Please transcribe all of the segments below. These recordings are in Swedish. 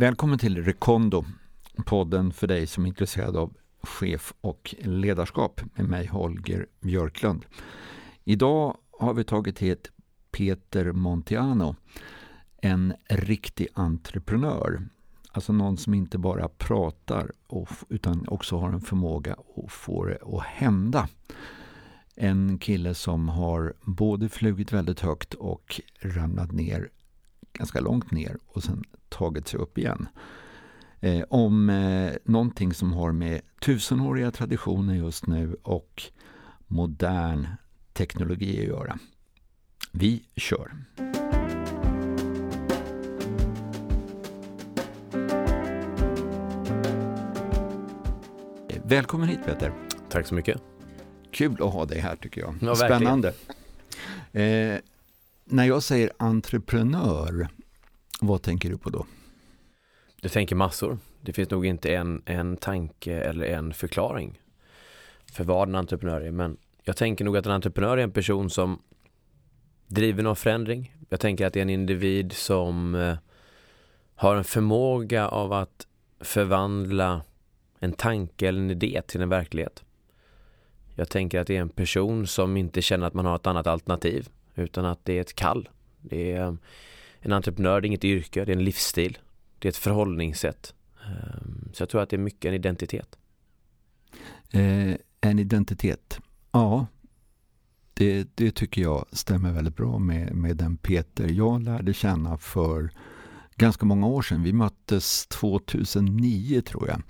Välkommen till Rekondo, podden för dig som är intresserad av chef och ledarskap med mig Holger Björklund. Idag har vi tagit hit Peter Montiano, en riktig entreprenör. Alltså någon som inte bara pratar utan också har en förmåga att få det att hända. En kille som har både flugit väldigt högt och ramlat ner ganska långt ner och sen tagit sig upp igen. Eh, om eh, någonting som har med tusenåriga traditioner just nu och modern teknologi att göra. Vi kör! Välkommen hit Peter! Tack så mycket! Kul att ha dig här tycker jag. Ja, Spännande! Eh, när jag säger entreprenör, vad tänker du på då? Du tänker massor. Det finns nog inte en, en tanke eller en förklaring för vad en entreprenör är. Men jag tänker nog att en entreprenör är en person som driver någon förändring. Jag tänker att det är en individ som eh, har en förmåga av att förvandla en tanke eller en idé till en verklighet. Jag tänker att det är en person som inte känner att man har ett annat alternativ utan att det är ett kall. Det är eh, en entreprenör, det är inget yrke, det är en livsstil. Det är ett förhållningssätt. Ehm, så jag tror att det är mycket en identitet. Eh, en identitet, ja. Det, det, tycker jag stämmer väldigt bra med, med den Peter jag lärde känna för ganska många år sedan. Vi möttes 2009 tror jag.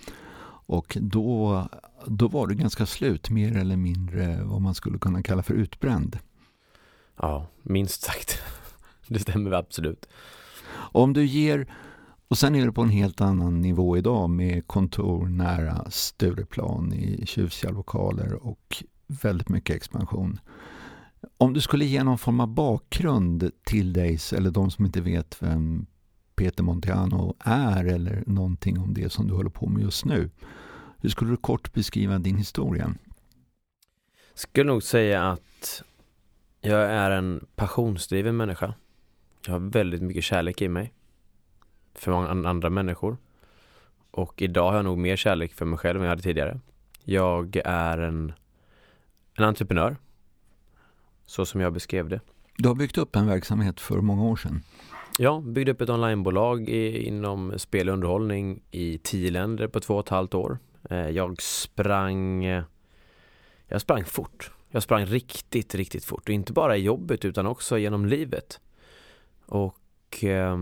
Och då, då var det ganska slut, mer eller mindre vad man skulle kunna kalla för utbränd. Ja, minst sagt. Det stämmer absolut. Om du ger, och sen är det på en helt annan nivå idag med kontor nära Stureplan i tjusiga lokaler och väldigt mycket expansion. Om du skulle ge någon form av bakgrund till dig, eller de som inte vet vem Peter Montiano är eller någonting om det som du håller på med just nu. Hur skulle du kort beskriva din historia? Skulle nog säga att jag är en passionsdriven människa. Jag har väldigt mycket kärlek i mig. För många andra människor. Och idag har jag nog mer kärlek för mig själv än jag hade tidigare. Jag är en, en entreprenör. Så som jag beskrev det. Du har byggt upp en verksamhet för många år sedan. Ja, byggde upp ett onlinebolag i, inom spel och underhållning i tio länder på två och ett halvt år. Eh, jag sprang Jag sprang fort. Jag sprang riktigt, riktigt fort. Och inte bara i jobbet utan också genom livet. Och eh,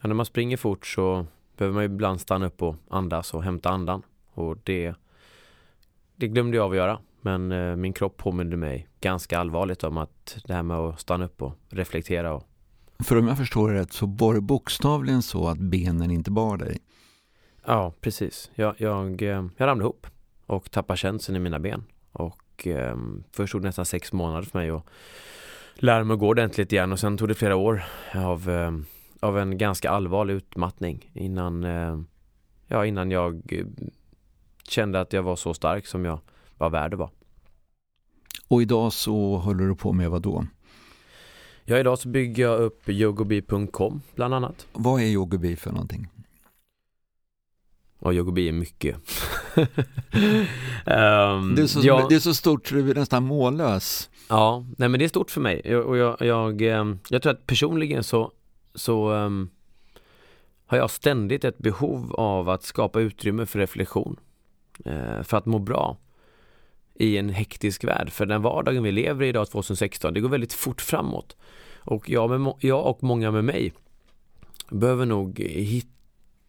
när man springer fort så behöver man ibland stanna upp och andas och hämta andan. Och det, det glömde jag av att göra. Men eh, min kropp påminde mig ganska allvarligt om att det här med att stanna upp och reflektera. Och... För om jag förstår det rätt så var det bokstavligen så att benen inte bar dig? Ja, precis. Jag, jag, eh, jag ramlade ihop och tappade känseln i mina ben. Och och eh, först tog det nästan sex månader för mig att lära mig att gå ordentligt igen och sen tog det flera år av, eh, av en ganska allvarlig utmattning innan, eh, ja, innan jag eh, kände att jag var så stark som jag var värd att vara. Och idag så håller du på med vad då? Ja, idag så bygger jag upp yogobi.com bland annat. Vad är yogobi för någonting? Ja, yogobi är mycket. um, det, är så, jag, det är så stort så du är nästan mållös. Ja, nej men det är stort för mig. Jag, och jag, jag, ehm, jag tror att personligen så, så um, har jag ständigt ett behov av att skapa utrymme för reflektion. Uh, för att må bra i en hektisk värld. För den vardagen vi lever i idag 2016, det går väldigt fort framåt. Och jag, med, jag och många med mig behöver nog hitta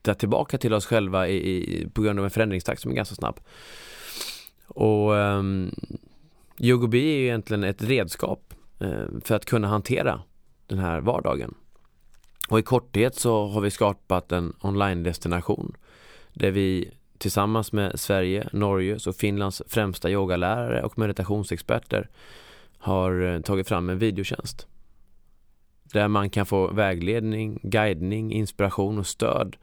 hitta tillbaka till oss själva i, i, på grund av en förändringstakt som är ganska snabb. Och um, ehm, Yogobi är egentligen ett redskap uh, för att kunna hantera den här vardagen. Och i korthet så har vi skapat en online-destination där vi tillsammans med Sverige, Norges och Finlands främsta yogalärare och meditationsexperter har eh, tagit fram en videotjänst. Där man kan få vägledning, guidning, inspiration och stöd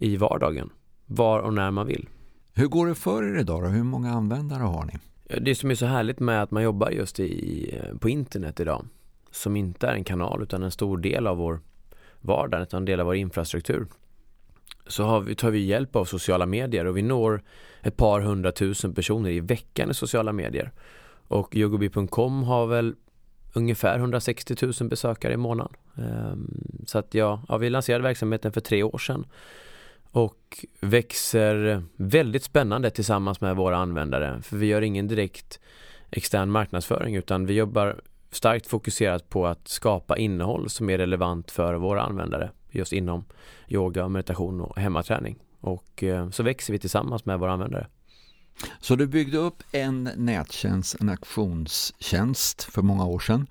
i vardagen. Var och när man vill. Hur går det för er idag då? Hur många användare har ni? Det som är så härligt med att man jobbar just i, på internet idag som inte är en kanal utan en stor del av vår vardag, utan en del av vår infrastruktur så vi, tar vi hjälp av sociala medier och vi når ett par hundratusen personer i veckan i sociala medier. Och yogobi.com har väl ungefär 160 000 besökare i månaden. Ehm, så att ja, ja, vi lanserade verksamheten för tre år sedan och växer väldigt spännande tillsammans med våra användare. För vi gör ingen direkt extern marknadsföring utan vi jobbar starkt fokuserat på att skapa innehåll som är relevant för våra användare just inom yoga, meditation och hemmaträning. Och eh, så växer vi tillsammans med våra användare. Så du byggde upp en nättjänst, en auktionstjänst för många år sedan.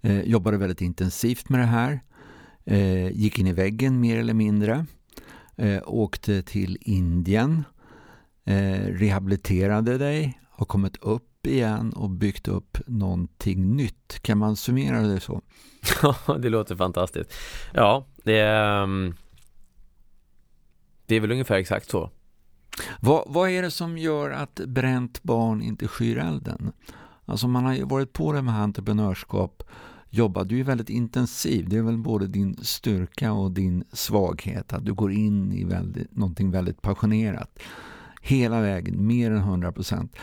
Eh, jobbade väldigt intensivt med det här. Eh, gick in i väggen mer eller mindre. Eh, åkte till Indien. Eh, rehabiliterade dig. Har kommit upp igen och byggt upp någonting nytt. Kan man summera det så? Ja, det låter fantastiskt. Ja, det är, um, det är väl ungefär exakt så. Vad, vad är det som gör att bränt barn inte skyr elden? Alltså man har ju varit på det med entreprenörskap jobba. du är väldigt intensiv. Det är väl både din styrka och din svaghet. Att du går in i väldigt, någonting väldigt passionerat. Hela vägen, mer än 100 procent.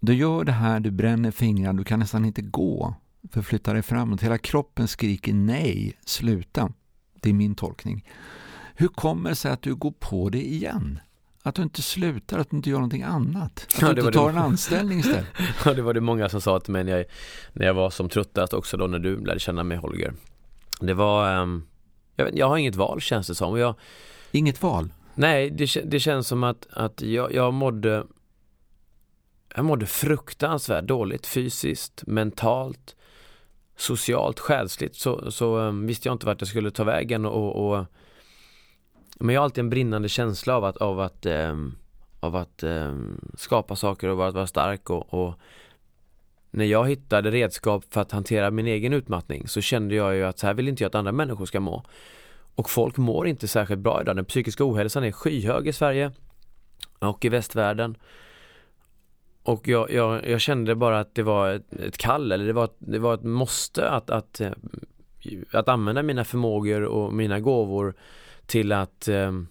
Du gör det här, du bränner fingrarna, du kan nästan inte gå. Förflytta dig framåt. Hela kroppen skriker nej, sluta. Det är min tolkning. Hur kommer det sig att du går på det igen? Att du inte slutar, att du inte gör någonting annat. Att ja, du inte tar det. en anställning istället. ja, det var det många som sa till mig när jag, när jag var som tröttast också då när du lärde känna mig Holger. Det var, um, jag, vet, jag har inget val känns det som. Jag, inget val? Nej, det, det känns som att, att jag, jag mådde jag mådde fruktansvärt dåligt fysiskt, mentalt, socialt, själsligt så, så um, visste jag inte vart jag skulle ta vägen och, och men jag har alltid en brinnande känsla av att, av att, eh, av att eh, skapa saker och att vara stark och, och, när jag hittade redskap för att hantera min egen utmattning så kände jag ju att så här vill inte jag att andra människor ska må. Och folk mår inte särskilt bra idag. Den psykiska ohälsan är skyhög i Sverige och i västvärlden. Och jag, jag, jag kände bara att det var ett, ett kall eller det var, det var ett måste att, att, ehm, att använda mina förmågor och mina gåvor till att ehm,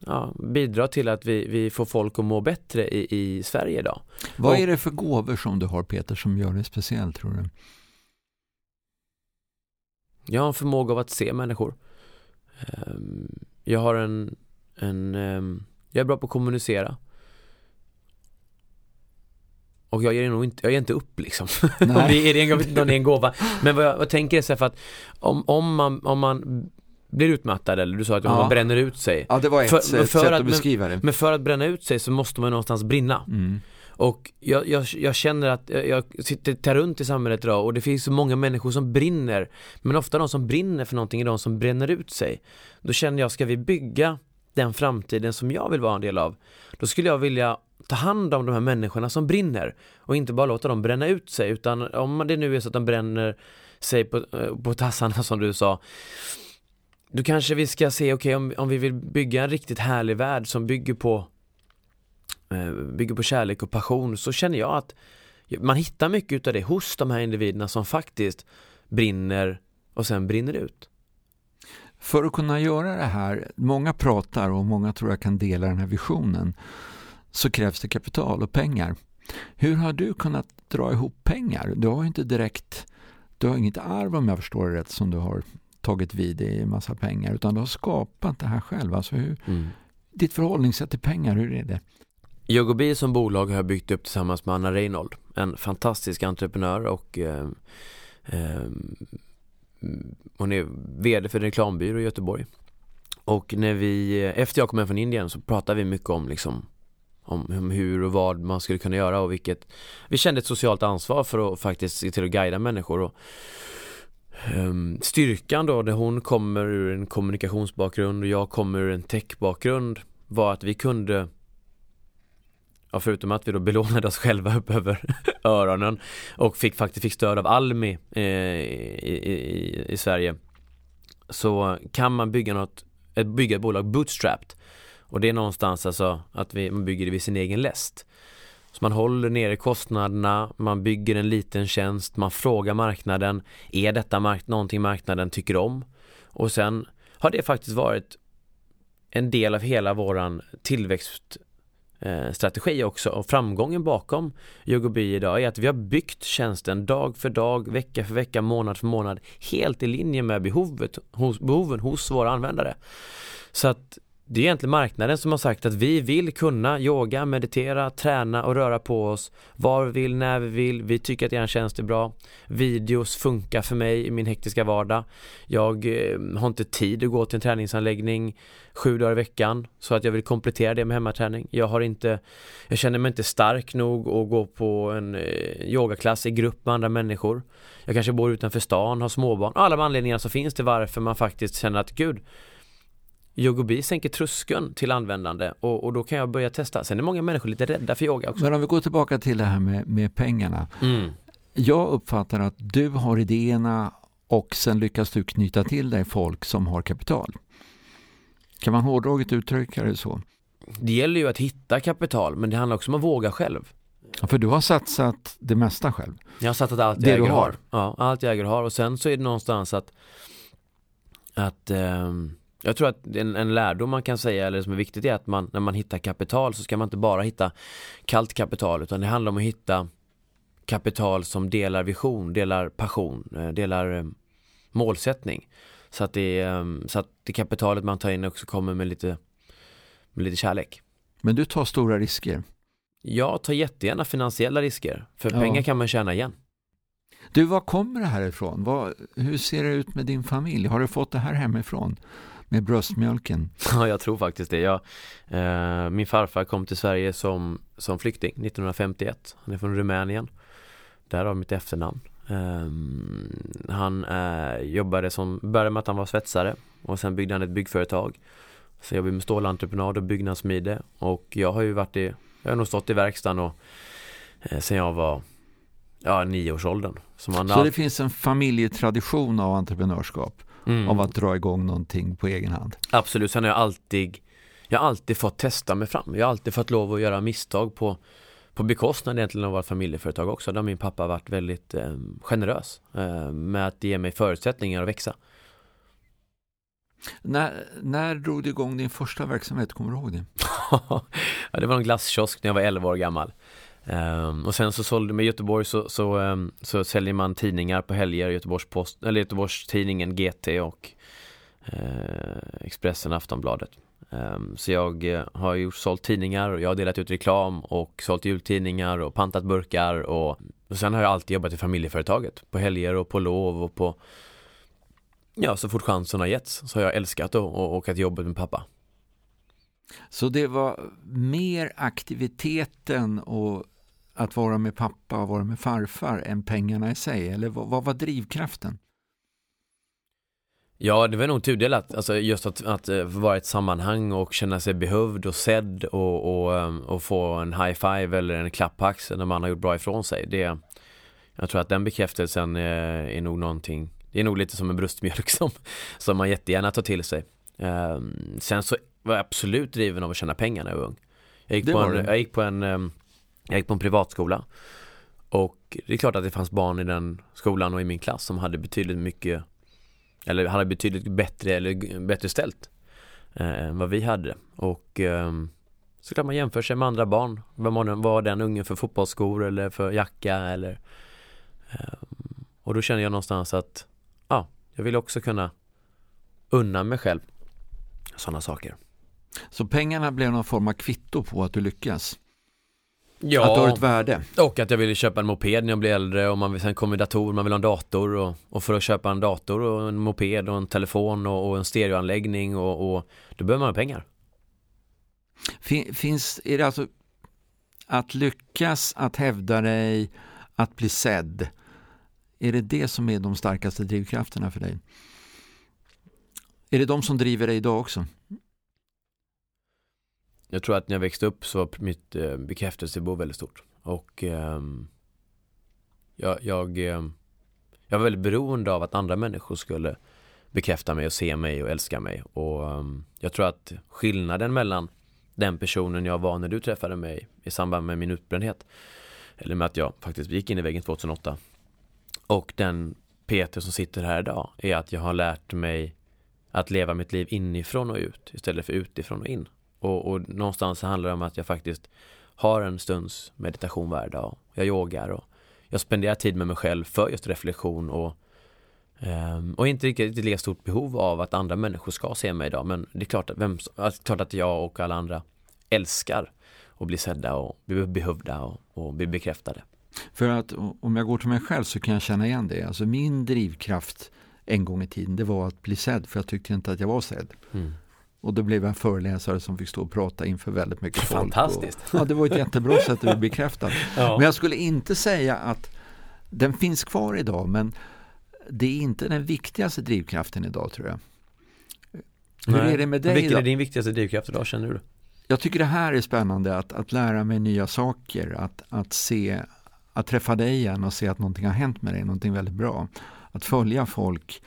ja, bidra till att vi, vi får folk att må bättre i, i Sverige idag. Vad och, är det för gåvor som du har Peter som gör det speciellt tror du? Jag har en förmåga av att se människor. Ehm, jag har en, en ehm, jag är bra på att kommunicera. Och jag ger nog inte, jag ger inte upp liksom. Om det är en, det är en gåva. Men vad jag, vad tänker är så här för att om, om, man, om man blir utmattad eller du sa att ja. man bränner ut sig. Ja det var ett, för, ett för sätt att, att beskriva det. Men för att bränna ut sig så måste man någonstans brinna. Mm. Och jag, jag, jag, känner att jag sitter runt i samhället idag och det finns så många människor som brinner. Men ofta de som brinner för någonting är de som bränner ut sig. Då känner jag, ska vi bygga den framtiden som jag vill vara en del av? Då skulle jag vilja ta hand om de här människorna som brinner och inte bara låta dem bränna ut sig utan om det nu är så att de bränner sig på, eh, på tassarna som du sa då kanske vi ska se, okej okay, om, om vi vill bygga en riktigt härlig värld som bygger på eh, bygger på kärlek och passion så känner jag att man hittar mycket av det hos de här individerna som faktiskt brinner och sen brinner ut. För att kunna göra det här, många pratar och många tror jag kan dela den här visionen, så krävs det kapital och pengar. Hur har du kunnat dra ihop pengar? Du har inte direkt, du har inget arv om jag förstår det rätt som du har tagit vid i massa pengar utan du har skapat det här själv. Alltså hur, mm. Ditt förhållningssätt till pengar, hur är det? Yogobi som bolag har jag byggt upp tillsammans med Anna Reinhold, en fantastisk entreprenör och eh, eh, hon är VD för en reklambyrå i Göteborg. Och när vi, efter jag kom hem från Indien så pratade vi mycket om liksom om hur och vad man skulle kunna göra och vilket Vi kände ett socialt ansvar för att faktiskt se till att guida människor och Ehm, styrkan då, när hon kommer ur en kommunikationsbakgrund och jag kommer ur en techbakgrund var att vi kunde Ja, förutom att vi då belånade oss själva upp över öronen och fick faktiskt fick stöd av Almi eh, i, i, i, Sverige så kan man bygga något, ett, bygga ett bolag bootstrapped och det är någonstans alltså att vi, man bygger det vid sin egen läst. Så man håller nere kostnaderna, man bygger en liten tjänst, man frågar marknaden, är detta mark någonting marknaden tycker om? Och sen har det faktiskt varit en del av hela våran tillväxtstrategi eh, också och framgången bakom Yogobi idag är att vi har byggt tjänsten dag för dag, vecka för vecka, månad för månad helt i linje med behovet, hos, behoven hos våra användare. Så att det är egentligen marknaden som har sagt att vi vill kunna yoga, meditera, träna och röra på oss var vi vill, när vi vill. Vi tycker att er tjänst är bra. Videos funkar för mig i min hektiska vardag. Jag eh, har inte tid att gå till en träningsanläggning sju dagar i veckan så att jag vill komplettera det med hemmaträning. Jag har inte, jag känner mig inte stark nog att gå på en eh, yogaklass i grupp med andra människor. Jag kanske bor utanför stan, har småbarn. Alla de anledningar som finns till varför man faktiskt känner att gud Yogobi sänker tröskeln till användande och, och, då kan jag börja testa. Sen är många människor lite rädda för yoga också. Men om vi går tillbaka till det här med, med pengarna. Mm. Jag uppfattar att du har idéerna och sen lyckas du knyta till dig folk som har kapital. Kan man hårdraget uttrycka det så? Det gäller ju att hitta kapital men det handlar också om att våga själv. Ja, för du har satsat det mesta själv. Jag har satsat allt Det jag äger har. har. Ja, allt jag äger har och sen så är det någonstans att att ehm, jag tror att en, en lärdom man kan säga eller som är viktigt är att man när man hittar kapital så ska man inte bara hitta kallt kapital utan det handlar om att hitta kapital som delar vision, delar passion, eh, delar eh, målsättning. Så att, det, eh, så att det kapitalet man tar in också kommer med lite, med lite kärlek. Men du tar stora risker. Jag tar jättegärna finansiella risker, för Ja. pengar kan man tjäna igen. Du, var kommer det här ifrån? Vad, hur ser det ut med din familj? Har du fått det här hemifrån? Med bröstmjölken? Ja, jag tror faktiskt det. Jag, eh, min farfar kom till Sverige som, som flykting 1951. Han är från Rumänien. Därav mitt efternamn. Eh, han eh, jobbade som, började med att han var svetsare och sen byggde han ett byggföretag. Så jag jobbade med stålentreprenad och byggnadssmide och jag har ju varit i, jag har nog stått i verkstaden och eh, sen jag var ja, nioårsåldern. Så man Så det finns en familjetradition av entreprenörskap, mm. av att dra igång någonting på egen hand. Absolut, sen har jag alltid Jag har alltid fått testa mig fram Jag har alltid fått lov att göra misstag på På bekostnad egentligen av vårt familjeföretag också Där min pappa har varit väldigt eh, generös eh, Med att ge mig förutsättningar att växa När, när drog du igång din första verksamhet? Kommer du ihåg det? ja, Det var en glasskiosk när jag var 11 år gammal Um, och sen så sålde med Göteborg så, så, um, så säljer man tidningar på helger, Göteborgs Post, eller Göteborgs tidningen GT och uh, Expressen, Aftonbladet. Um, så jag uh, har gjort, sålt tidningar och jag har delat ut reklam och sålt jultidningar och pantat burkar och, och sen har jag alltid jobbat i familjeföretaget på helger och på lov och på Ja, så fort chansen har getts så har jag älskat att åka till jobbet med pappa. Så det var mer aktiviteten och att vara med pappa och vara med farfar än pengarna i sig? Eller vad, vad var drivkraften? Ja, det var nog tudelat. Alltså just att, att eh, vara i ett sammanhang och känna sig behövd och sedd och, och, ehm, och få en high five eller en klapp på axeln när man har gjort bra ifrån sig. Det, jag tror att den bekräftelsen är, är nog någonting, det är nog lite som en bröstmjölk som, som man jättegärna tar till sig. Ehm, sen så var jag absolut driven av att tjäna pengar när jag var ung. Jag gick, Det på en, jag gick på en, ehm, jag gick på en privatskola. Och det är klart att det fanns barn i den skolan och i min klass som hade betydligt mycket eller hade betydligt bättre eller bättre ställt eh, än vad vi hade och eh, såklart man jämför sig med andra barn vad man var den ungen för fotbollsskor eller för jacka eller eh, och då känner jag någonstans att ja, jag vill också kunna unna mig själv sådana saker Så pengarna blev någon form av kvitto på att du lyckas? Ja, Att du har ett värde? Och att jag ville köpa en moped när jag blev äldre och man vill, sen kommer datorer, man vill ha en dator och, och för att köpa en dator och en moped och en telefon och, och en stereoanläggning och, och då behöver man pengar. Fin, finns, är det alltså att lyckas, att hävda dig, att bli sedd? Är det det som är de starkaste drivkrafterna för dig? Är det de som driver dig idag också? Jag tror att när jag växte upp så var mitt eh, bekräftelsebehov väldigt stort och eh, jag, jag, eh, jag var väldigt beroende av att andra människor skulle bekräfta mig och se mig och älska mig och eh, jag tror att skillnaden mellan den personen jag var när du träffade mig i samband med min utbrändhet eller med att jag faktiskt gick in i väggen 2008 och den Peter som sitter här idag är att jag har lärt mig att leva mitt liv inifrån och ut istället för utifrån och in. Och, och någonstans handlar det om att jag faktiskt har en stunds meditation varje dag. Jag yogar och jag spenderar tid med mig själv för just reflektion och Um, och inte riktigt lika stort behov av att andra människor ska se mig idag men det är klart att, vem, klart att jag och alla andra älskar att bli sedda och bli behövda och, och bli bekräftade. För att om jag går till mig själv så kan jag känna igen det. Alltså min drivkraft en gång i tiden det var att bli sedd för jag tyckte inte att jag var sedd. Mm. Och då blev jag en föreläsare som fick stå och prata inför väldigt mycket folk. Fantastiskt! Och, ja, det var ett jättebra sätt att bli bekräftad. ja. Men jag skulle inte säga att den finns kvar idag men det är inte den viktigaste drivkraften idag tror jag. Hur Nej. är det med dig Vilken idag? är din viktigaste drivkraft idag känner du? Jag tycker det här är spännande att, att lära mig nya saker, att, att se, att träffa dig igen och se att någonting har hänt med dig, någonting väldigt bra. Att följa folk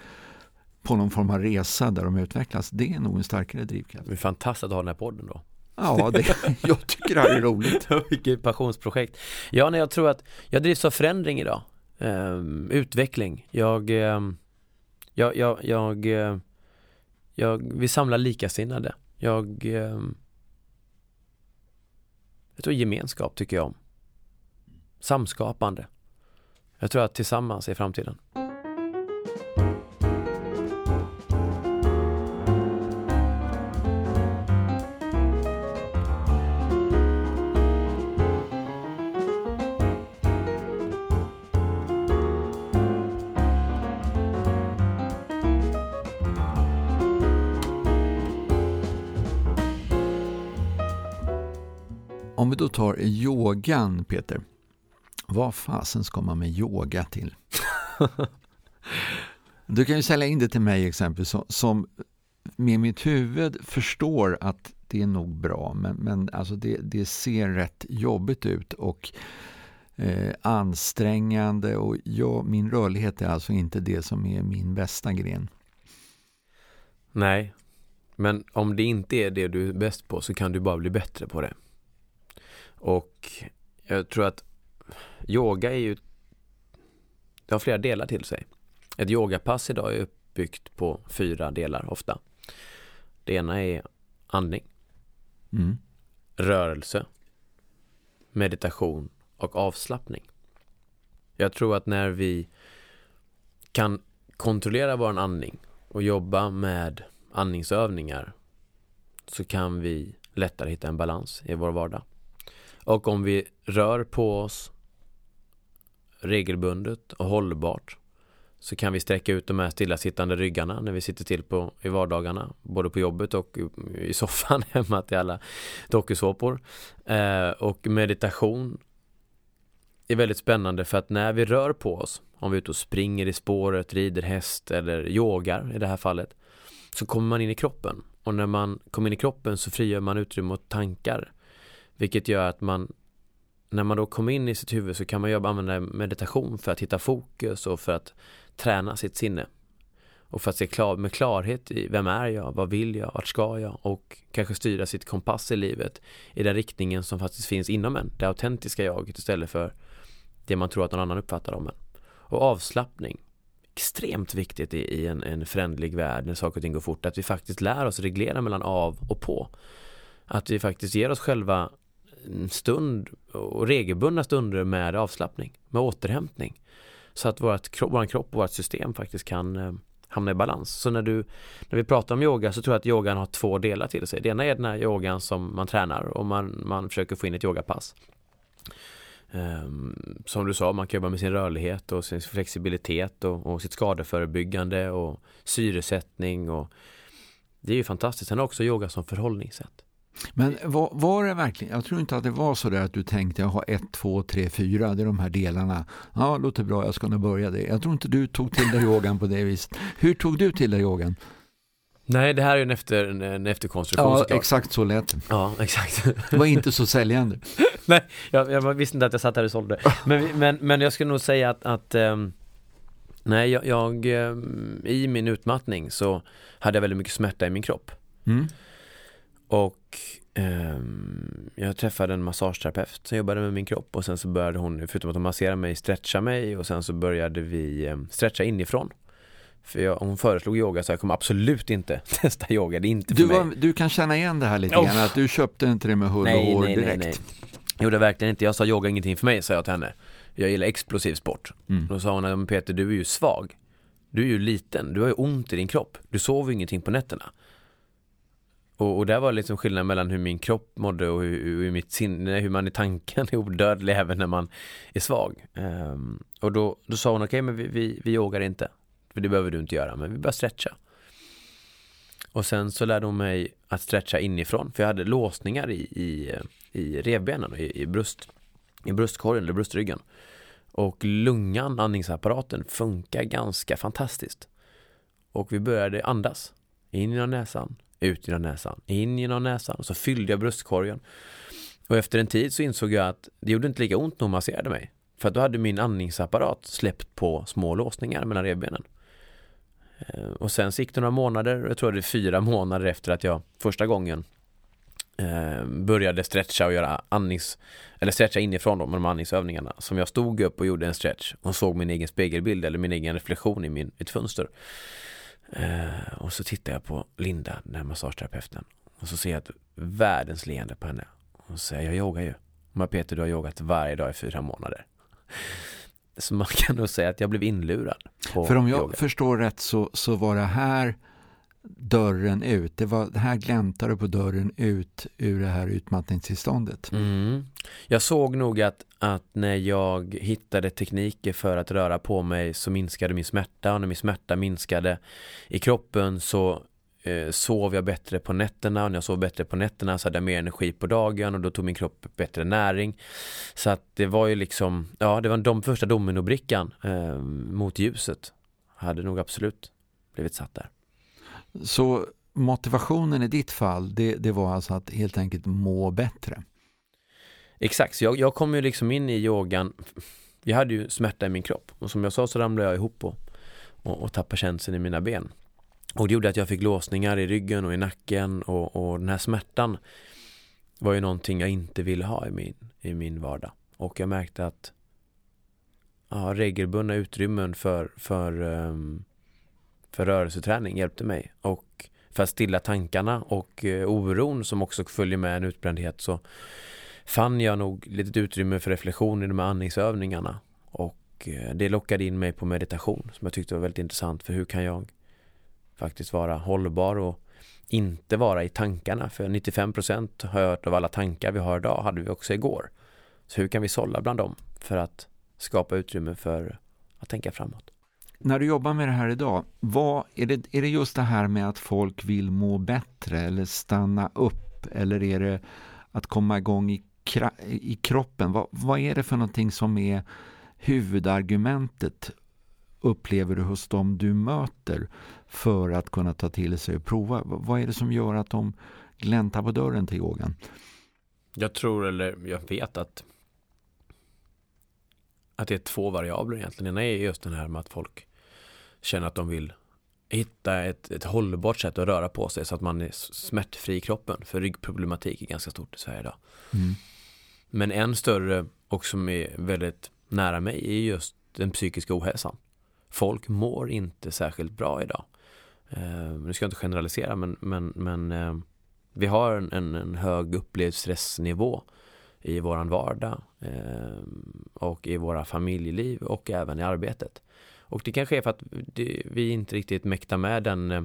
på någon form av resa där de utvecklas, det är nog en starkare drivkraft. Det är fantastiskt att ha den här podden då. Ja, det, jag tycker det här är roligt. Vilket passionsprojekt. Ja, nej, jag tror att jag drivs av förändring idag. Um, utveckling. Jag, um, jag, jag, jag, uh, jag vill samla likasinnade. Jag, um, jag tror gemenskap tycker jag om. Samskapande. Jag tror att tillsammans är framtiden. Då tar yogan, Peter. Vad fasen ska man med yoga till? du kan ju sälja in det till mig exempelvis som med mitt huvud förstår att det är nog bra men, men alltså det, det ser rätt jobbigt ut och eh, ansträngande och jag, min rörlighet är alltså inte det som är min bästa gren. Nej, men om det inte är det du är bäst på så kan du bara bli bättre på det. Och jag tror att yoga är ju det har flera delar till sig. Ett yogapass idag är uppbyggt på fyra delar ofta. Det ena är andning, mm. rörelse, meditation och avslappning. Jag tror att när vi kan kontrollera vår andning och jobba med andningsövningar så kan vi lättare hitta en balans i vår vardag. Och om vi rör på oss regelbundet och hållbart så kan vi sträcka ut de här stillasittande ryggarna när vi sitter till på, i vardagarna, både på jobbet och i soffan hemma till alla dokusåpor. Eh, och meditation är väldigt spännande för att när vi rör på oss, om vi är ute och springer i spåret, rider häst eller yogar i det här fallet, så kommer man in i kroppen. Och när man kommer in i kroppen så frigör man utrymme åt tankar vilket gör att man när man då kommer in i sitt huvud så kan man ju använda meditation för att hitta fokus och för att träna sitt sinne. Och för att se klar, med klarhet i vem är jag, vad vill jag, vart ska jag och kanske styra sitt kompass i livet i den riktningen som faktiskt finns inom en, det autentiska jaget istället för det man tror att någon annan uppfattar om en. Och avslappning, extremt viktigt i, i en, en förändlig värld när saker och ting går fort, att vi faktiskt lär oss reglera mellan av och på. Att vi faktiskt ger oss själva stund och regelbundna stunder med avslappning, med återhämtning. Så att vårt, vår kropp och vårt system faktiskt kan eh, hamna i balans. Så när, du, när vi pratar om yoga så tror jag att yogan har två delar till sig. Det ena är den här yogan som man tränar och man, man försöker få in ett yogapass. Um, som du sa, man kan jobba med sin rörlighet och sin flexibilitet och, och sitt skadeförebyggande och syresättning och det är ju fantastiskt. Sen har också yoga som förhållningssätt. Men var, var, det verkligen, jag tror inte att det var så där att du tänkte jag har ett, två, tre, fyra, det är de här delarna. Ja, låter bra, jag ska nog börja det. Jag tror inte du tog till dig yogan på det viset. Hur tog du till dig yogan? Nej, det här är en, efter, en efterkonstruktion Ja, såklart. exakt så lät. Ja, exakt. Det var inte så säljande. Nej, jag, jag, visste inte att jag satt här och sålde. Men, men, men jag skulle nog säga att, att um, nej, jag, jag um, i min utmattning så hade jag väldigt mycket smärta i min kropp. Mm. Och jag träffade en massageterapeut som jobbade med min kropp och sen så började hon, förutom att hon masserade mig, stretcha mig och sen så började vi eh, stretcha inifrån. För jag, hon föreslog yoga så jag kommer absolut inte testa yoga, det är inte för Du, mig. var, du kan känna igen det här lite Oh. grann, att du köpte inte det med hull och nej, hår nej, nej, direkt. nej. Gjorde verkligen inte. Jag sa yoga ingenting för mig, sa jag till henne. Jag gillar explosiv sport. Mm. Då sa hon, "Ja, men Peter du är ju svag. Du är ju liten, du har ju ont i din kropp. Du sover ju ingenting på nätterna. Och, och där var liksom skillnaden mellan hur min kropp mådde och hur, hur mitt sinne, hur man i tanken är odödlig även när man är svag. Um, och då, då sa hon, okej men vi, vi, vi yogar inte. För det behöver du inte göra, men vi börjar stretcha. Och sen så lärde hon mig att stretcha inifrån, för jag hade låsningar i, i, i revbenen och i, i, bröst, i bröstkorgen eller bröstryggen. Och lungan, andningsapparaten, funkar ganska fantastiskt. Och vi började andas. In genom näsan, ut genom näsan, in genom näsan. Och så fyllde jag bröstkorgen. Och efter en tid så insåg jag att det gjorde inte lika ont när hon masserade mig. För att då hade min andningsapparat släppt på små låsningar mellan revbenen. Eh, och sen så gick det några månader, jag tror det är fyra månader efter att jag första gången eh, började stretcha och göra andnings, eller stretcha inifrån då med de andningsövningarna. Som jag stod upp och gjorde en stretch och såg min egen spegelbild eller min egen reflektion i min, ett fönster. Eh, och så tittar jag på Linda, den här massageterapeuten. Och så ser jag ett världens leende på henne. Och så säger jag, jag yogar ju. Men Peter, du har yogat varje dag i fyra månader. Så man kan nog säga att jag blev inlurad För om jag yoga. förstår rätt så, så var det här dörren ut. Det, var, det här gläntade på dörren ut ur det här utmattningstillståndet. Mm. Jag såg nog att, att när jag hittade tekniker för att röra på mig så minskade min smärta och när min smärta minskade i kroppen så eh, sov jag bättre på nätterna och när jag sov bättre på nätterna så hade jag mer energi på dagen och då tog min kropp bättre näring. Så att det var ju liksom, ja det var de första dominobrickan eh, mot ljuset hade nog absolut blivit satt där. Så motivationen i ditt fall, det, det var alltså att helt enkelt må bättre. Exakt, så jag, jag kom ju liksom in i yogan. Jag hade ju smärta i min kropp och som jag sa så ramlade jag ihop och, och, och tappade känseln i mina ben. Och det gjorde att jag fick låsningar i ryggen och i nacken och, och den här smärtan var ju någonting jag inte ville ha i min, i min vardag. Och jag märkte att ja, regelbundna utrymmen för, för, um, för rörelseträning hjälpte mig och för att stilla tankarna och eh, oron som också följer med en utbrändhet så fann jag nog litet utrymme för reflektion i de här andningsövningarna och eh, det lockade in mig på meditation som jag tyckte var väldigt intressant för hur kan jag faktiskt vara hållbar och inte vara i tankarna för 95% har jag hört av alla tankar vi har idag hade vi också igår. Så hur kan vi sålla bland dem för att skapa utrymme för att tänka framåt? När du jobbar med det här idag, vad, är, det, är det just det här med att folk vill må bättre eller stanna upp eller är det att komma igång i, i kroppen? Vad, vad är det för någonting som är huvudargumentet upplever du hos dem du möter för att kunna ta till sig och prova? Vad är det som gör att de gläntar på dörren till yogan? Jag tror, eller jag vet att att det är två variabler egentligen. Den Ena är just den här med att folk känner att de vill hitta ett, ett hållbart sätt att röra på sig så att man är smärtfri i kroppen. För ryggproblematik är ganska stort i Sverige idag. Mm. Men en större och som är väldigt nära mig är just den psykiska ohälsan. Folk mår inte särskilt bra idag. Eh, nu ska jag inte generalisera men, men, men eh, vi har en, en, en hög upplevd stressnivå i våran vardag eh, och i våra familjeliv och även i arbetet. Och det kanske är för att vi inte riktigt mäktar med den eh,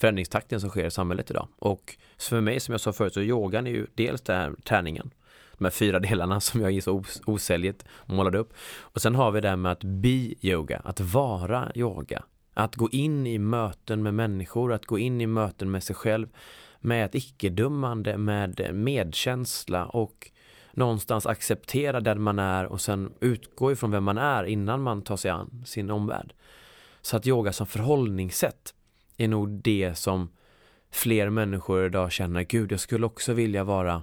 förändringstakten som sker i samhället idag. Och för mig som jag sa förut så yogan är ju dels den här träningen de här fyra delarna som jag så osäljigt osäljet målade upp. Och sen har vi det här med att be yoga, att vara yoga. Att gå in i möten med människor, att gå in i möten med sig själv med ett icke-dömande, med medkänsla och någonstans acceptera den man är och sen utgå ifrån vem man är innan man tar sig an sin omvärld. Så att yoga som förhållningssätt är nog det som fler människor idag känner, gud jag skulle också vilja vara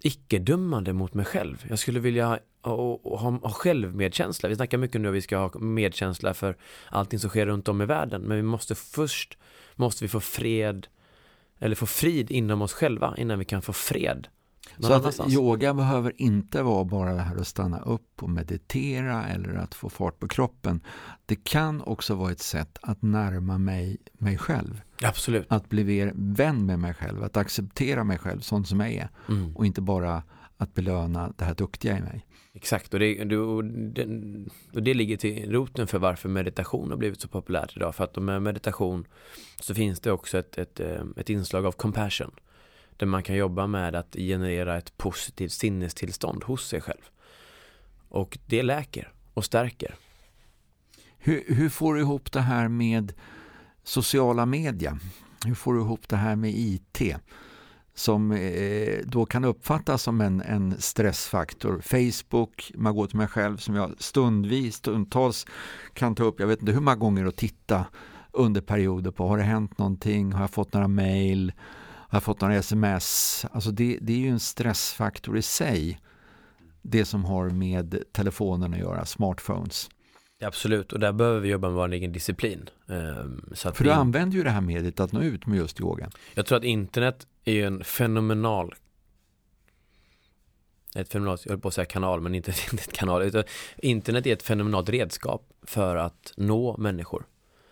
icke-dömande mot mig själv. Jag skulle vilja ha, ha, ha självmedkänsla. Vi snackar mycket nu om att vi ska ha medkänsla för allting som sker runt om i världen. Men vi måste först måste vi få fred eller få frid inom oss själva innan vi kan få fred så att yoga behöver inte vara bara det här att stanna upp och meditera eller att få fart på kroppen. Det kan också vara ett sätt att närma mig mig själv. Absolut. Att bli vän med mig själv, att acceptera mig själv sån som jag är. Mm. Och inte bara att belöna det här duktiga i mig. Exakt, och det, och det, och det ligger till roten för varför meditation har blivit så populärt idag. För att med meditation så finns det också ett, ett, eh, ett inslag av compassion. Där man kan jobba med att generera ett positivt sinnestillstånd hos sig själv. Och det läker och stärker. Hur, hur får du ihop det här med sociala medier? Hur får du ihop det här med IT? som eh, då kan uppfattas som en, en stressfaktor. Facebook, man går till mig själv som jag stundvis, stundtals kan ta upp, jag vet inte hur många gånger och titta under perioder på, har det hänt någonting, har jag fått några mail, har fått några sms? Alltså det, det är ju en stressfaktor i sig, det som har med telefonen att göra, smartphones. Absolut, och där behöver vi jobba med vår egen disciplin. Ehm, så För du vi... använder ju det här mediet att nå ut med just yogan. Jag tror att internet är en fenomenal ett fenomenalt, jag höll på att säga kanal, men inte, inte ett kanal. Utan internet är ett fenomenalt redskap för att nå människor.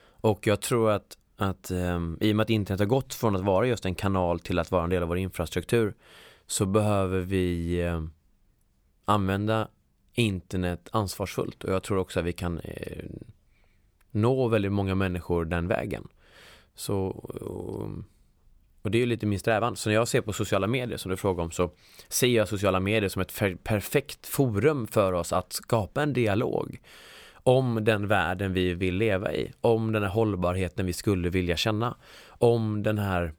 Och jag tror att, att eh, i och med att internet har gått från att vara just en kanal till att vara en del av vår infrastruktur så behöver vi eh, använda internet ansvarsfullt och jag tror också att vi kan eh, nå väldigt många människor den vägen. Så och, och det är ju lite min strävan. Så när jag ser på sociala medier som du frågar om så ser jag sociala medier som ett perfekt forum för oss att skapa en dialog om den världen vi vill leva i, om den här hållbarheten vi skulle vilja känna, om den här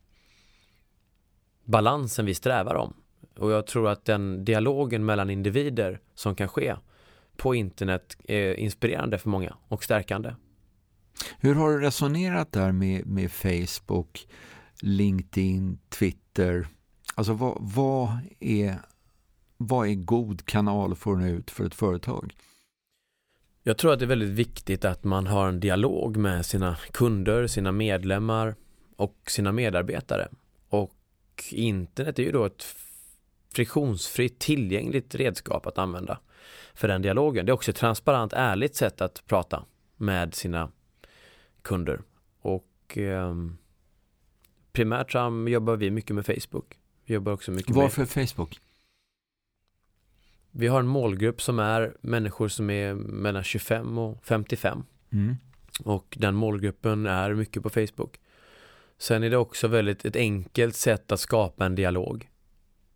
balansen vi strävar om. Och jag tror att den dialogen mellan individer som kan ske på internet är inspirerande för många och stärkande. Hur har du resonerat där med, med Facebook, LinkedIn, Twitter? Alltså vad, vad, är, vad är god kanal för att ut för ett företag? Jag tror att det är väldigt viktigt att man har en dialog med sina kunder, sina medlemmar och sina medarbetare. Och internet är ju då ett friktionsfritt tillgängligt redskap att använda för den dialogen. Det är också ett transparent, ärligt sätt att prata med sina kunder. Och eh, primärt så jobbar vi mycket med Facebook. Vi jobbar också mycket Varför med... Facebook? Vi har en målgrupp som är människor som är mellan 25 och 55. Mm. Och den målgruppen är mycket på Facebook. Sen är det också väldigt ett enkelt sätt att skapa en dialog.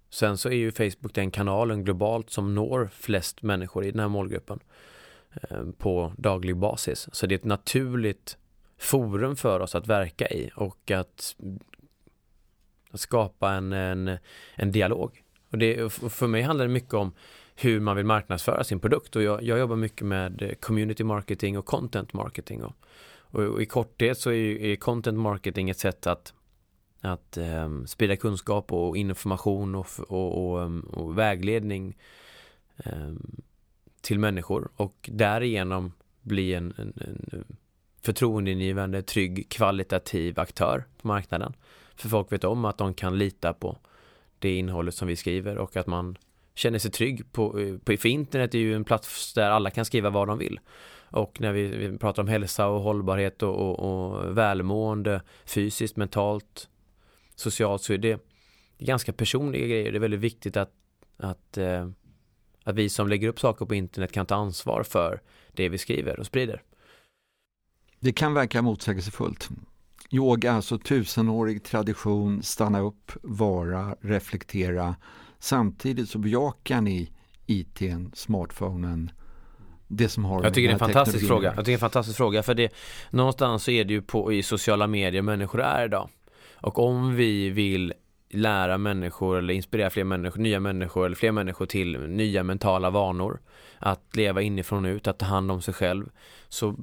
Sen så är ju Facebook den kanalen globalt som når flest människor i den här målgruppen eh, på daglig basis. Så det är ett naturligt forum för oss att verka i och att, att skapa en, en, en dialog. Och det, för mig handlar det mycket om hur man vill marknadsföra sin produkt och jag, jag jobbar mycket med eh, community marketing och content marketing. Och, och, och i korthet så är, är content marketing ett sätt att att um, sprida kunskap och information och, och, och, ehm, och vägledning um, till människor och därigenom bli en, en, en förtroendeingivande, trygg, kvalitativ aktör på marknaden. För folk vet om att de kan lita på det innehållet som vi skriver och att man känner sig trygg på, eh, på för internet är ju en plats där alla kan skriva vad de vill. Och när vi, vi pratar om hälsa och hållbarhet och, och, och välmående fysiskt, mentalt, socialt så är det ganska personliga grejer. Det är väldigt viktigt att, att, eh, att vi som lägger upp saker på internet kan ta ansvar för det vi skriver och sprider. Det kan verka motsägelsefullt. Yoga, alltså tusenårig tradition, stanna upp, vara, reflektera. Samtidigt så bejakar ni ITn, smartphonen, det som har Jag tycker det är en fantastisk fråga. Jag tycker det är en fantastisk fråga för det någonstans så är det ju på i sociala medier människor är idag. Och om vi vill lära människor eller inspirera fler människor, nya människor eller fler människor till nya mentala vanor, att leva inifrån och ut, att ta hand om sig själv, så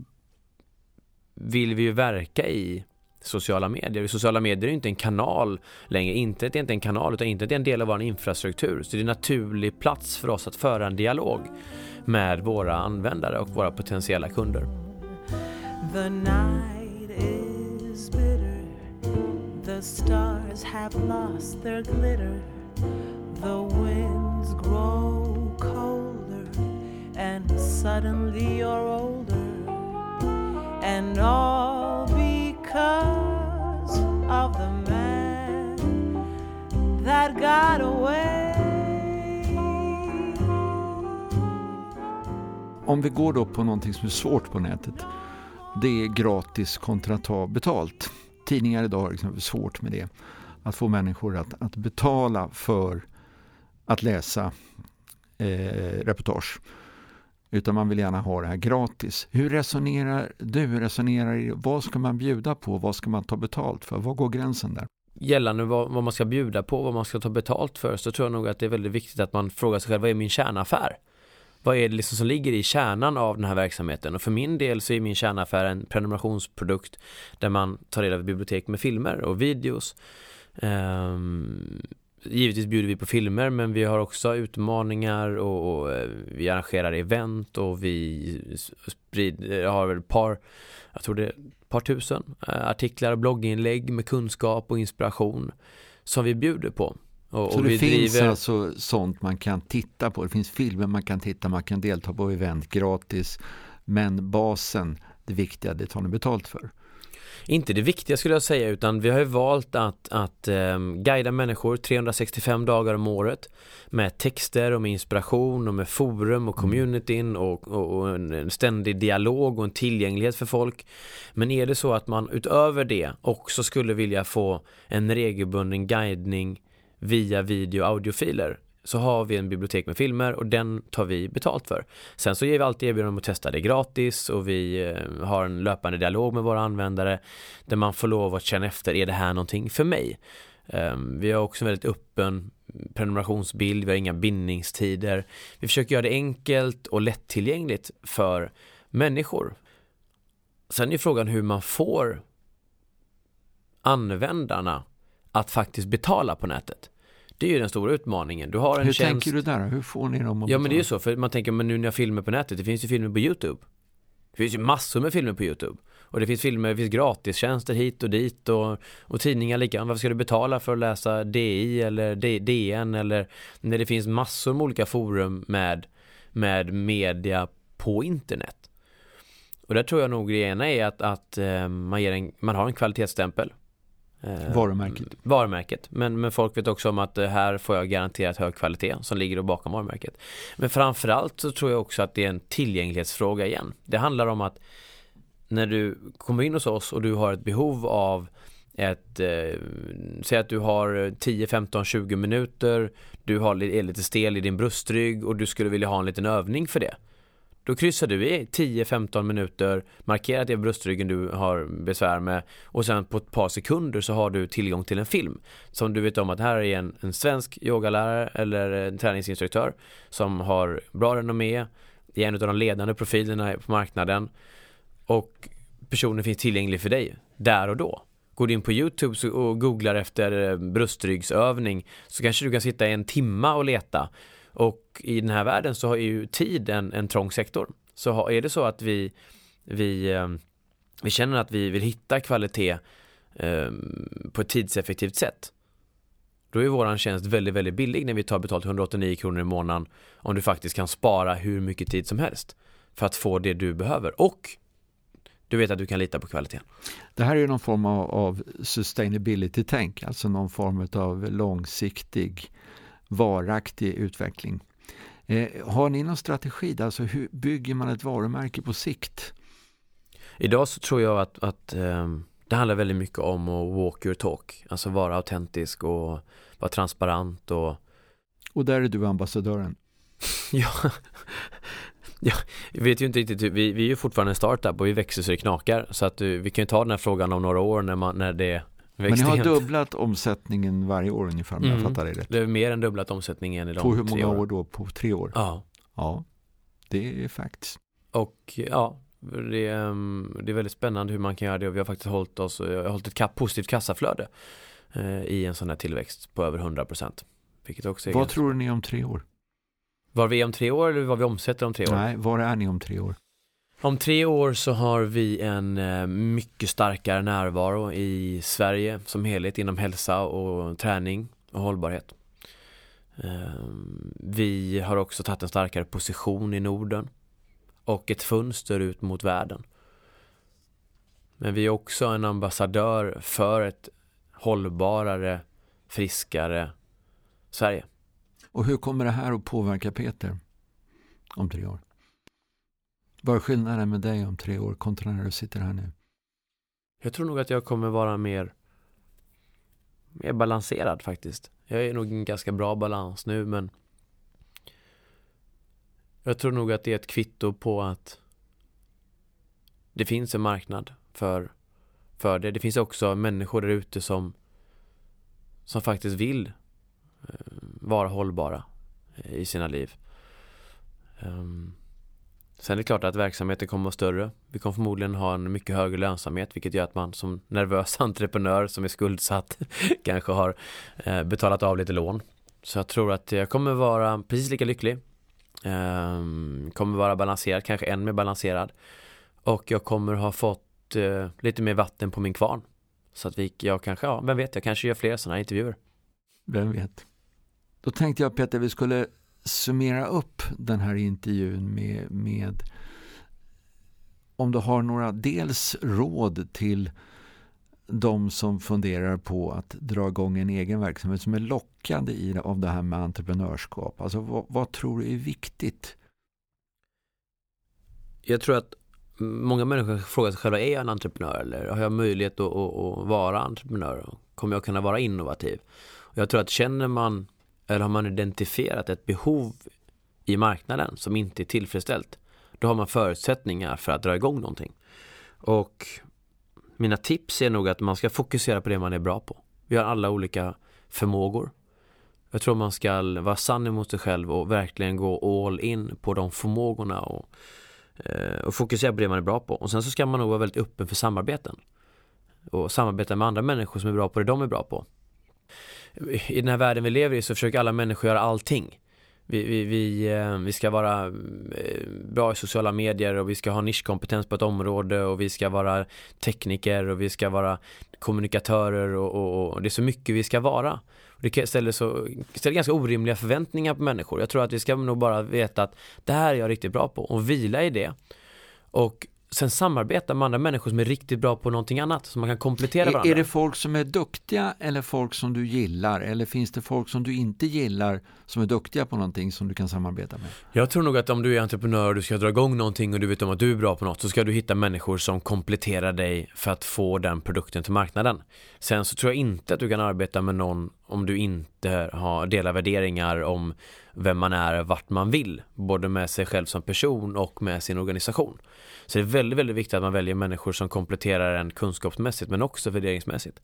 vill vi ju verka i sociala medier. Sociala medier är inte en kanal längre. Internet är inte en kanal utan internet är en del av vår infrastruktur. Så det är en naturlig plats för oss att föra en dialog med våra användare och våra potentiella kunder. The night is bitter. The stars have lost their glitter. The winds grow colder, and suddenly you're older, and all because of the man that got away. Om vi går då på någonting som är svårt på nätet. Det är gratis kontra att ta betalt. Tidningar idag har liksom svårt med det. Att få människor att, att betala för att läsa eh, reportage. Utan man vill gärna ha det här gratis. Hur resonerar du? Hur resonerar Vad ska man bjuda på? Vad ska man ta betalt för? Var går gränsen där? Gällande vad, vad man ska bjuda på, vad man ska ta betalt för, så tror jag nog att det är väldigt viktigt att man frågar sig själv, vad är min kärnaffär? Vad är det liksom som ligger i kärnan av den här verksamheten? Och för min del så är min kärnaffär en prenumerationsprodukt där man tar reda på bibliotek med filmer och videos. Um, givetvis bjuder vi på filmer men vi har också utmaningar och, och eh, vi arrangerar event och vi sprider, har väl ett par, jag tror det är ett par tusen eh, artiklar och blogginlägg med kunskap och inspiration som vi bjuder på. Och, så och det finns driver... alltså sånt man kan titta på, det finns filmer man kan titta, man kan delta på event gratis, men basen, det viktiga, det tar ni betalt för. Inte det viktiga skulle jag säga utan vi har ju valt att, att um, guida människor 365 dagar om året med texter och med inspiration och med forum och mm. communityn och, och, och en, en ständig dialog och en tillgänglighet för folk. Men är det så att man utöver det också skulle vilja få en regelbunden guidning via video och audiofiler så har vi en bibliotek med filmer och den tar vi betalt för. Sen så ger vi alltid erbjudanden om att testa det gratis och vi eh, har en löpande dialog med våra användare där man får lov att känna efter, är det här någonting för mig? Ehm, vi har också en väldigt öppen prenumerationsbild, vi har inga bindningstider. Vi försöker göra det enkelt och lättillgängligt för människor. Sen är frågan hur man får användarna att faktiskt betala på nätet. Det är ju den stora utmaningen. Du har en Hur tjänst... tänker du där? Hur får ni dem att Ja men det är ju så, för man tänker, men nu när jag filmer på nätet, det finns ju filmer på YouTube. Det finns ju massor med filmer på YouTube. Och det finns filmer, det finns gratistjänster hit och dit och, och tidningar likadant. Varför ska du betala för att läsa DI eller DN eller när det finns massor med olika forum med, med media på internet. Och där tror jag nog det ena är att, att eh, man, ger en, man har en kvalitetsstämpel. Eh, varumärket. Varumärket. Men, men folk vet också om att eh, här får jag garanterat hög kvalitet som ligger bakom varumärket. Men framförallt så tror jag också att det är en tillgänglighetsfråga igen. Det handlar om att när du kommer in hos oss och du har ett behov av ett, eh, säg att du har 10, 15, 20 minuter, du har, är lite stel i din bröstrygg och du skulle vilja ha en liten övning för det. Då kryssar du i 10-15 minuter, markerar det bröstryggen du har besvär med och sen på ett par sekunder så har du tillgång till en film som du vet om att här är en, en svensk yogalärare eller en träningsinstruktör som har bra renommé, är en av de ledande profilerna på marknaden och personen finns tillgänglig för dig där och då. Går du in på Youtube och googlar efter eh, bröstryggsövning så kanske du kan sitta i en timma och leta och i den här världen så har ju tid en, en trång sektor. Så är det så att vi, vi, ehm, vi känner att vi vill hitta kvalitet eh, på ett tidseffektivt sätt. Då är våran tjänst väldigt, väldigt billig när vi tar betalt 189 kronor i månaden om du faktiskt kan spara hur mycket tid som helst för att få det du behöver. Och du vet att du kan lita på kvaliteten. Det här är ju någon form av, av sustainability-tänk, alltså någon form av långsiktig varaktig utveckling. Eh, har ni någon strategi? Alltså hur bygger man ett varumärke på sikt? Idag så tror jag att, att eh, det handlar väldigt mycket om att walk your talk. Alltså vara autentisk och vara transparent och Och där är du ambassadören? ja, ja, vi vet ju inte riktigt, vi, vi är ju fortfarande en startup och vi växer så det knakar. Så att vi kan ju ta den här frågan om några år när, man, när det men ni har dubblat omsättningen varje år ungefär om mm. jag fattar det rätt. Det är mer än dubblat omsättningen i de På hur många år? år då? På tre år? Ja. Ja, det är faktiskt. Och ja, det är, mm, det är väldigt spännande hur man kan göra det och vi har faktiskt hållit oss, jag har hållit ett positivt kassaflöde eh, i en sån här tillväxt på över 100 procent. Vad ganska... tror ni om tre år? Var vi är om tre år eller vad vi omsätter om tre år? Nej, var är ni om tre år? Om tre år så har vi en eh, mycket starkare närvaro i Sverige som helhet inom hälsa och träning och hållbarhet. Ehm, vi har också tagit en starkare position i Norden och ett fönster ut mot världen. Men vi är också en ambassadör för ett hållbarare, friskare Sverige. Och hur kommer det här att påverka Peter om tre år? Vad är skillnaden med dig om tre år kontra när du sitter här nu? Jag tror nog att jag kommer vara mer, mer balanserad faktiskt. Jag är nog i en ganska bra balans nu men jag tror nog att det är ett kvitto på att det finns en marknad för, för det. Det finns också människor där ute som, som faktiskt vill eh, vara hållbara eh, i sina liv. Um, Sen är det klart att verksamheten kommer att vara större. Vi kommer förmodligen ha en mycket högre lönsamhet vilket gör att man som nervös entreprenör som är skuldsatt kanske har eh, betalat av lite lån. Så jag tror att jag kommer vara precis lika lycklig. Ehm, kommer vara balanserad, kanske än mer balanserad. Och jag kommer ha fått eh, lite mer vatten på min kvarn. Så att vi, jag kanske, ja, vem vet, jag kanske gör fler sådana här intervjuer. Vem vet? Då tänkte jag Peter, vi skulle summera upp den här intervjun med, med om du har några dels råd till de som funderar på att dra igång en egen verksamhet som är lockande i av det här med entreprenörskap. Alltså vad, vad tror du är viktigt? Jag tror att många människor frågar sig själva, är jag en entreprenör eller har jag möjlighet att, att, att vara entreprenör? Kommer jag kunna vara innovativ? Och jag tror att känner man eller har man identifierat ett behov i marknaden som inte är tillfredsställt, då har man förutsättningar för att dra igång någonting. Och mina tips är nog att man ska fokusera på det man är bra på. Vi har alla olika förmågor. Jag tror man ska vara sann emot sig själv och verkligen gå all in på de förmågorna och, eh, och fokusera på det man är bra på. Och sen så ska man nog vara väldigt öppen för samarbeten. Och samarbeta med andra människor som är bra på det de är bra på i den här världen vi lever i så försöker alla människor göra allting. Vi, vi, vi, eh, vi ska vara eh, bra i sociala medier och vi ska ha nischkompetens på ett område och vi ska vara tekniker och vi ska vara kommunikatörer och, och, och det är så mycket vi ska vara. Det ställer, så, ställer ganska orimliga förväntningar på människor. Jag tror att vi ska nog bara veta att det här är jag riktigt bra på och vila i det. Och sen samarbeta med andra människor som är riktigt bra på någonting annat, så man kan komplettera varandra. Är det folk som är duktiga eller folk som du gillar? Eller finns det folk som du inte gillar som är duktiga på någonting som du kan samarbeta med? Jag tror nog att om du är entreprenör och du ska dra igång någonting och du vet om att du är bra på något så ska du hitta människor som kompletterar dig för att få den produkten till marknaden. Sen så tror jag inte att du kan arbeta med någon om du inte har delar värderingar om vem man är, vart man vill, både med sig själv som person och med sin organisation. Så det är väldigt, väldigt viktigt att man väljer människor som kompletterar en kunskapsmässigt men också värderingsmässigt.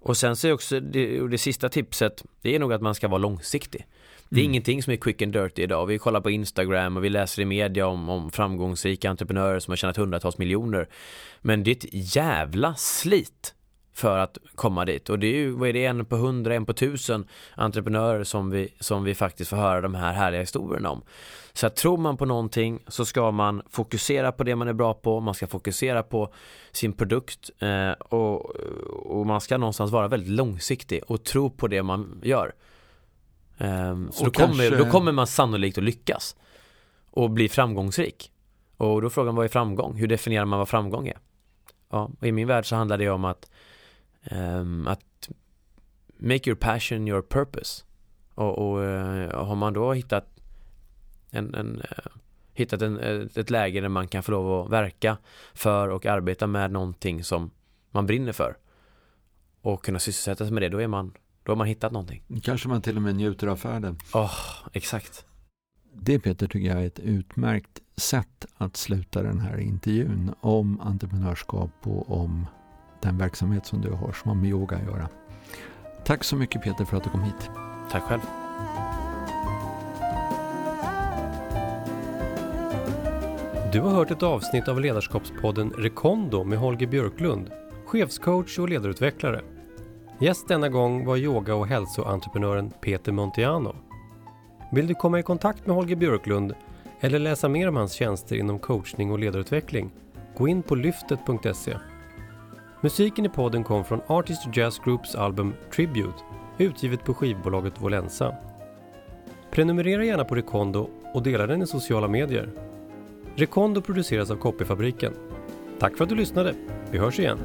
Och sen så är också det, det sista tipset, det är nog att man ska vara långsiktig. Det är mm. ingenting som är quick and dirty idag. Vi kollar på Instagram och vi läser i media om, om framgångsrika entreprenörer som har tjänat hundratals miljoner. Men det är ett jävla slit för att komma dit. Och det är ju, vad är det, en på hundra, en på tusen entreprenörer som vi, som vi faktiskt får höra de här härliga historierna om. Så att tror man på någonting så ska man fokusera på det man är bra på, man ska fokusera på sin produkt eh, och, och, man ska någonstans vara väldigt långsiktig och tro på det man gör. Eh, så då, kanske... kommer, då kommer man sannolikt att lyckas och bli framgångsrik. Och då frågar man vad är framgång? Hur definierar man vad framgång är? Ja, och i min värld så handlar det om att um, att make your passion your purpose. Och, och uh, har man då hittat en, en uh, hittat en, ett läge där man kan få lov att verka för och arbeta med någonting som man brinner för och kunna sysselsätta sig med det, då är man då har man hittat någonting. Kanske man till och med njuter av färden. Ja, oh, exakt. Det Peter tycker jag är ett utmärkt sätt att sluta den här intervjun om entreprenörskap och om den verksamhet som du har som har med yoga att göra. Tack så mycket Peter för att du kom hit. Tack själv. Du har hört ett avsnitt av ledarskapspodden Rekondo med Holger Björklund, chefscoach och ledarutvecklare. Gäst denna gång var yoga och hälsoentreprenören Peter Montiano. Vill du komma i kontakt med Holger Björklund eller läsa mer om hans tjänster inom coachning och ledarutveckling? Gå in på lyftet.se. Musiken i podden kom från Artist Jazz Groups album Tribute, utgivet på skivbolaget Volensa. Prenumerera gärna på Rekondo och dela den i sociala medier. Rekondo produceras av Copyfabriken. Tack för att du lyssnade. Vi hörs igen.